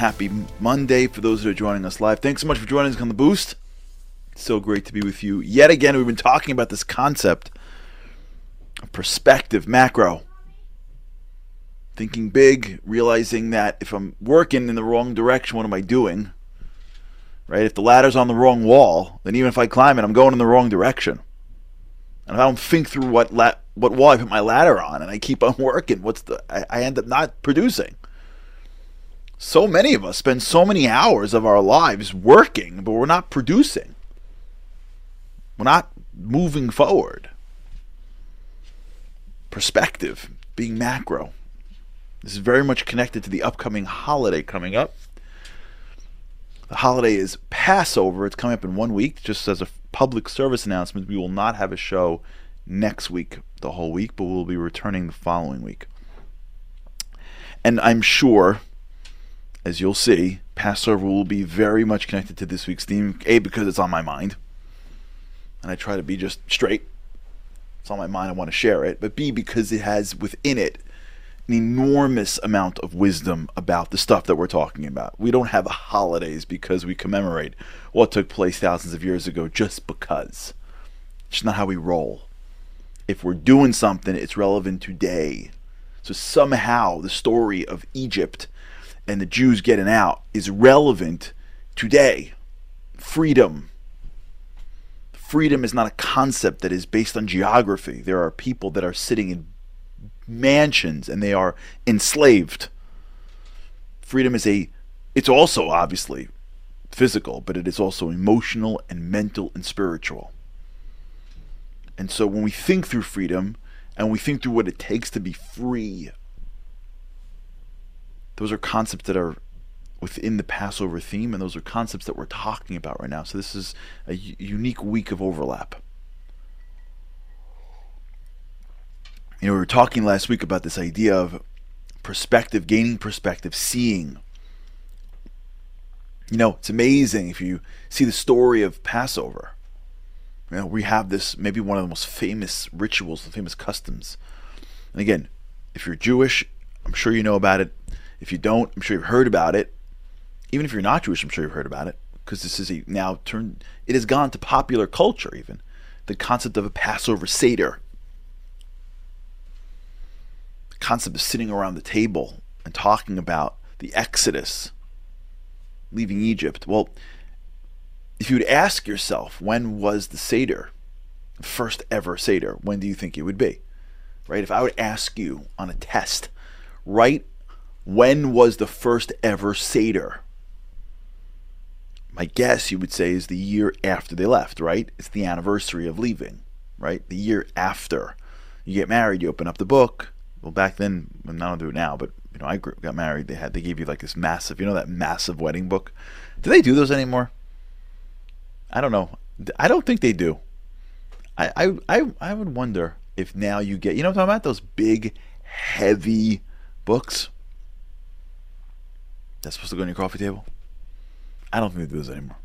Happy Monday for those that are joining us live. Thanks so much for joining us on the Boost. so great to be with you yet again. We've been talking about this concept of perspective, macro. Thinking big, realizing that if I'm working in the wrong direction, what am I doing? Right? If the ladder's on the wrong wall, then even if I climb it, I'm going in the wrong direction. And if I don't think through what la- what wall I put my ladder on, and I keep on working, what's the I, I end up not producing so many of us spend so many hours of our lives working, but we're not producing. We're not moving forward. Perspective, being macro. This is very much connected to the upcoming holiday coming up. The holiday is Passover. It's coming up in one week. Just as a public service announcement, we will not have a show next week, the whole week, but we'll be returning the following week. And I'm sure as you'll see, Passover will be very much connected to this week's theme. A, because it's on my mind, and I try to be just straight. It's on my mind, I want to share it. But B, because it has within it an enormous amount of wisdom about the stuff that we're talking about. We don't have holidays because we commemorate what took place thousands of years ago just because. It's not how we roll. If we're doing something, it's relevant today. So somehow the story of Egypt and the Jews getting out is relevant today. Freedom. Freedom is not a concept that is based on geography. There are people that are sitting in mansions and they are enslaved. Freedom is a, it's also obviously physical, but it is also emotional and mental and spiritual. And so when we think through freedom and we think through what it takes to be free those are concepts that are within the Passover theme, and those are concepts that we're talking about right now. So this is a unique week of overlap. You know, we were talking last week about this idea of perspective, gaining perspective, seeing. You know, it's amazing if you see the story of Passover. You know, we have this maybe one of the most famous rituals, the famous customs. And again, if you're Jewish, I'm sure you know about it. If you don't, I'm sure you've heard about it. Even if you're not Jewish, I'm sure you've heard about it because this is a now turned. It has gone to popular culture. Even the concept of a Passover seder, the concept of sitting around the table and talking about the Exodus, leaving Egypt. Well, if you would ask yourself, when was the seder, first ever seder? When do you think it would be? Right? If I would ask you on a test, right when was the first ever Seder? My guess you would say is the year after they left, right? It's the anniversary of leaving, right? The year after. You get married, you open up the book. Well, back then, I don't do it now, but you know, I got married. They had they gave you like this massive, you know, that massive wedding book. Do they do those anymore? I don't know. I don't think they do. I I I, I would wonder if now you get, you know, what I'm talking about those big, heavy books that's supposed to go on your coffee table. I don't think they do those anymore.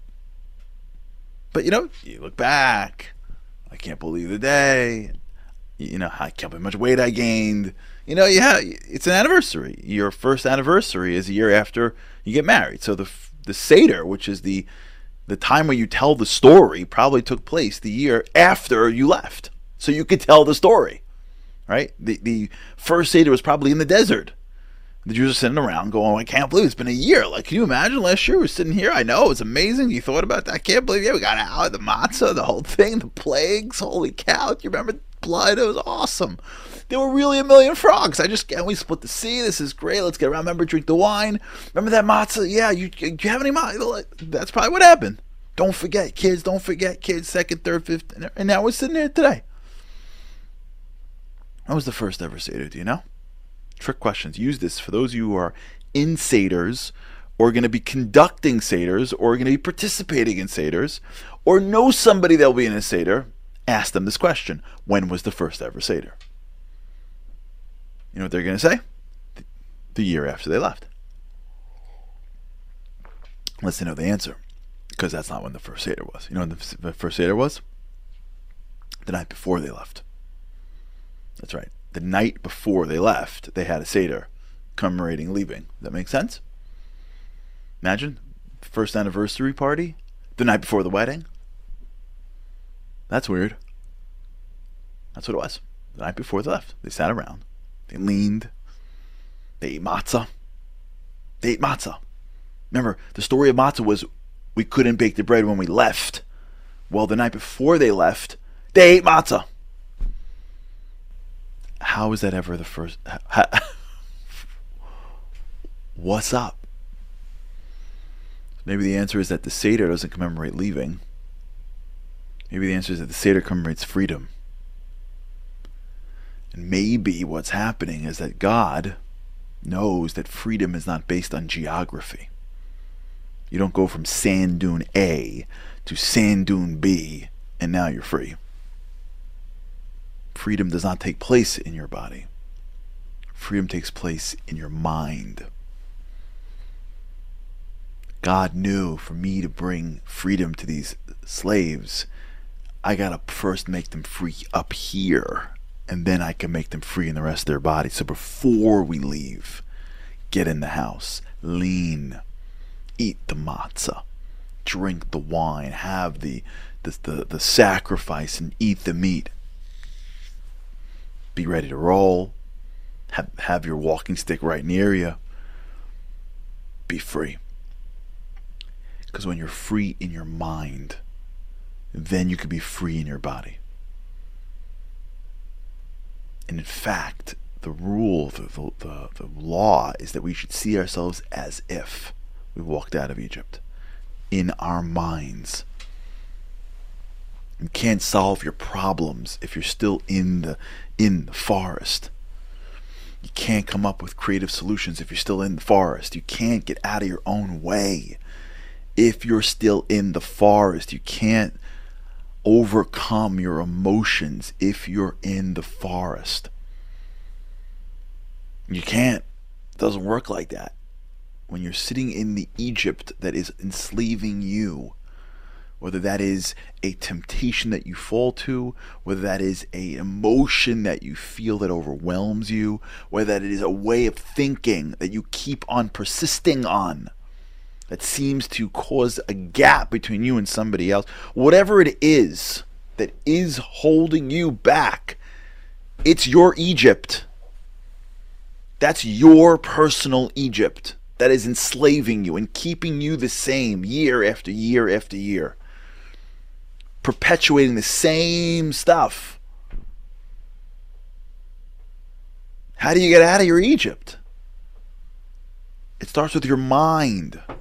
But you know, you look back. I can't believe the day. You know, I can't believe how much weight I gained. You know, yeah, it's an anniversary. Your first anniversary is a year after you get married. So the the seder, which is the the time where you tell the story, probably took place the year after you left, so you could tell the story, right? The the first seder was probably in the desert the Jews are sitting around going, I can't believe it's been a year. Like, can you imagine last year we were sitting here? I know, it's amazing. You thought about that. I can't believe, yeah, we got out the matzah, the whole thing, the plagues. Holy cow. Do you remember blood? It was awesome. There were really a million frogs. I just, and we split the sea. This is great. Let's get around. Remember, drink the wine. Remember that matzah? Yeah, you, you have any matzah? That's probably what happened. Don't forget, kids. Don't forget, kids. Second, third, fifth. And now we're sitting here today. That was the first ever Seder, do you know? Trick questions. Use this for those of you who are insiders or going to be conducting Seder's or going to be participating in Seder's or know somebody that'll be in a Seder, ask them this question When was the first ever Seder? You know what they're going to say? The year after they left. Unless they know the answer, because that's not when the first Seder was. You know when the first Seder was? The night before they left. That's right. The night before they left, they had a Seder commemorating leaving. That makes sense? Imagine first anniversary party the night before the wedding. That's weird. That's what it was. The night before they left, they sat around, they leaned, they ate matzah. They ate matzah. Remember, the story of matzah was we couldn't bake the bread when we left. Well, the night before they left, they ate matzah. How is that ever the first? What's up? Maybe the answer is that the Seder doesn't commemorate leaving. Maybe the answer is that the Seder commemorates freedom. And maybe what's happening is that God knows that freedom is not based on geography. You don't go from sand dune A to sand dune B and now you're free. Freedom does not take place in your body. Freedom takes place in your mind. God knew for me to bring freedom to these slaves, I got to first make them free up here, and then I can make them free in the rest of their body. So before we leave, get in the house, lean, eat the matzah, drink the wine, have the, the, the, the sacrifice, and eat the meat. Be ready to roll. Have, have your walking stick right near you. Be free. Because when you're free in your mind, then you can be free in your body. And in fact, the rule, the, the, the, the law is that we should see ourselves as if we walked out of Egypt in our minds. You can't solve your problems if you're still in the in the forest. You can't come up with creative solutions if you're still in the forest. You can't get out of your own way if you're still in the forest. You can't overcome your emotions if you're in the forest. You can't. It doesn't work like that. When you're sitting in the Egypt that is enslaving you, whether that is a temptation that you fall to, whether that is a emotion that you feel that overwhelms you, whether that is a way of thinking that you keep on persisting on, that seems to cause a gap between you and somebody else, whatever it is that is holding you back, it's your Egypt. That's your personal Egypt that is enslaving you and keeping you the same year after year after year, perpetuating the same stuff. How do you get out of your Egypt? It starts with your mind. You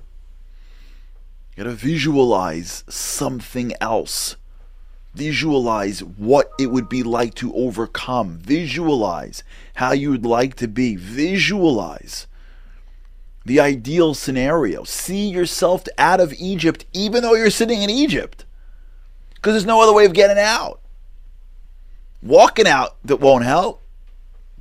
gotta visualize something else. Visualize what it would be like to overcome. Visualize how you would like to be. Visualize the ideal scenario. See yourself out of Egypt, even though you're sitting in Egypt, because there's no other way of getting out. Walking out that won't help.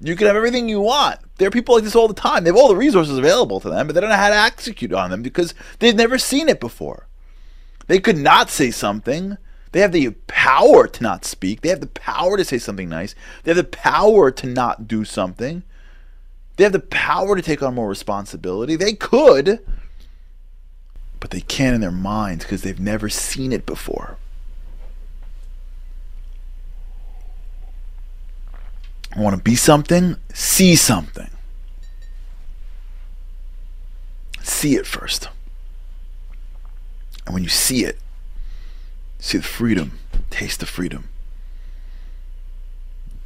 You can have everything you want. There are people like this all the time. They have all the resources available to them, but they don't know how to execute on them because they've never seen it before. They could not say something. They have the power to not speak. They have the power to say something nice. They have the power to not do something. They have the power to take on more responsibility. They could, but they can't in their minds because they've never seen it before. Want to be something, see something. See it first. And when you see it, see the freedom, taste the freedom.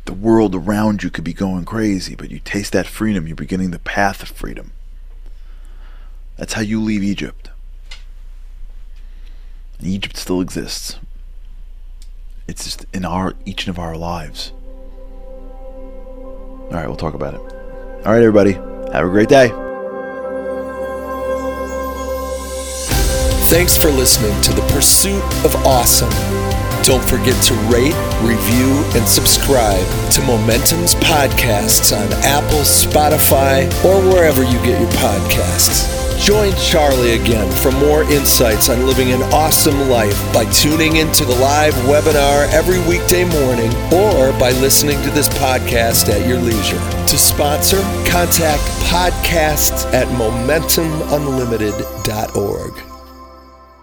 The world around you could be going crazy, but you taste that freedom, you're beginning the path of freedom. That's how you leave Egypt. And Egypt still exists. It's just in our each of our lives. All right, we'll talk about it. All right, everybody, have a great day. Thanks for listening to The Pursuit of Awesome. Don't forget to rate, review, and subscribe to Momentum's podcasts on Apple, Spotify, or wherever you get your podcasts. Join Charlie again for more insights on living an awesome life by tuning into the live webinar every weekday morning or by listening to this podcast at your leisure. To sponsor, contact podcasts at momentumunlimited.org.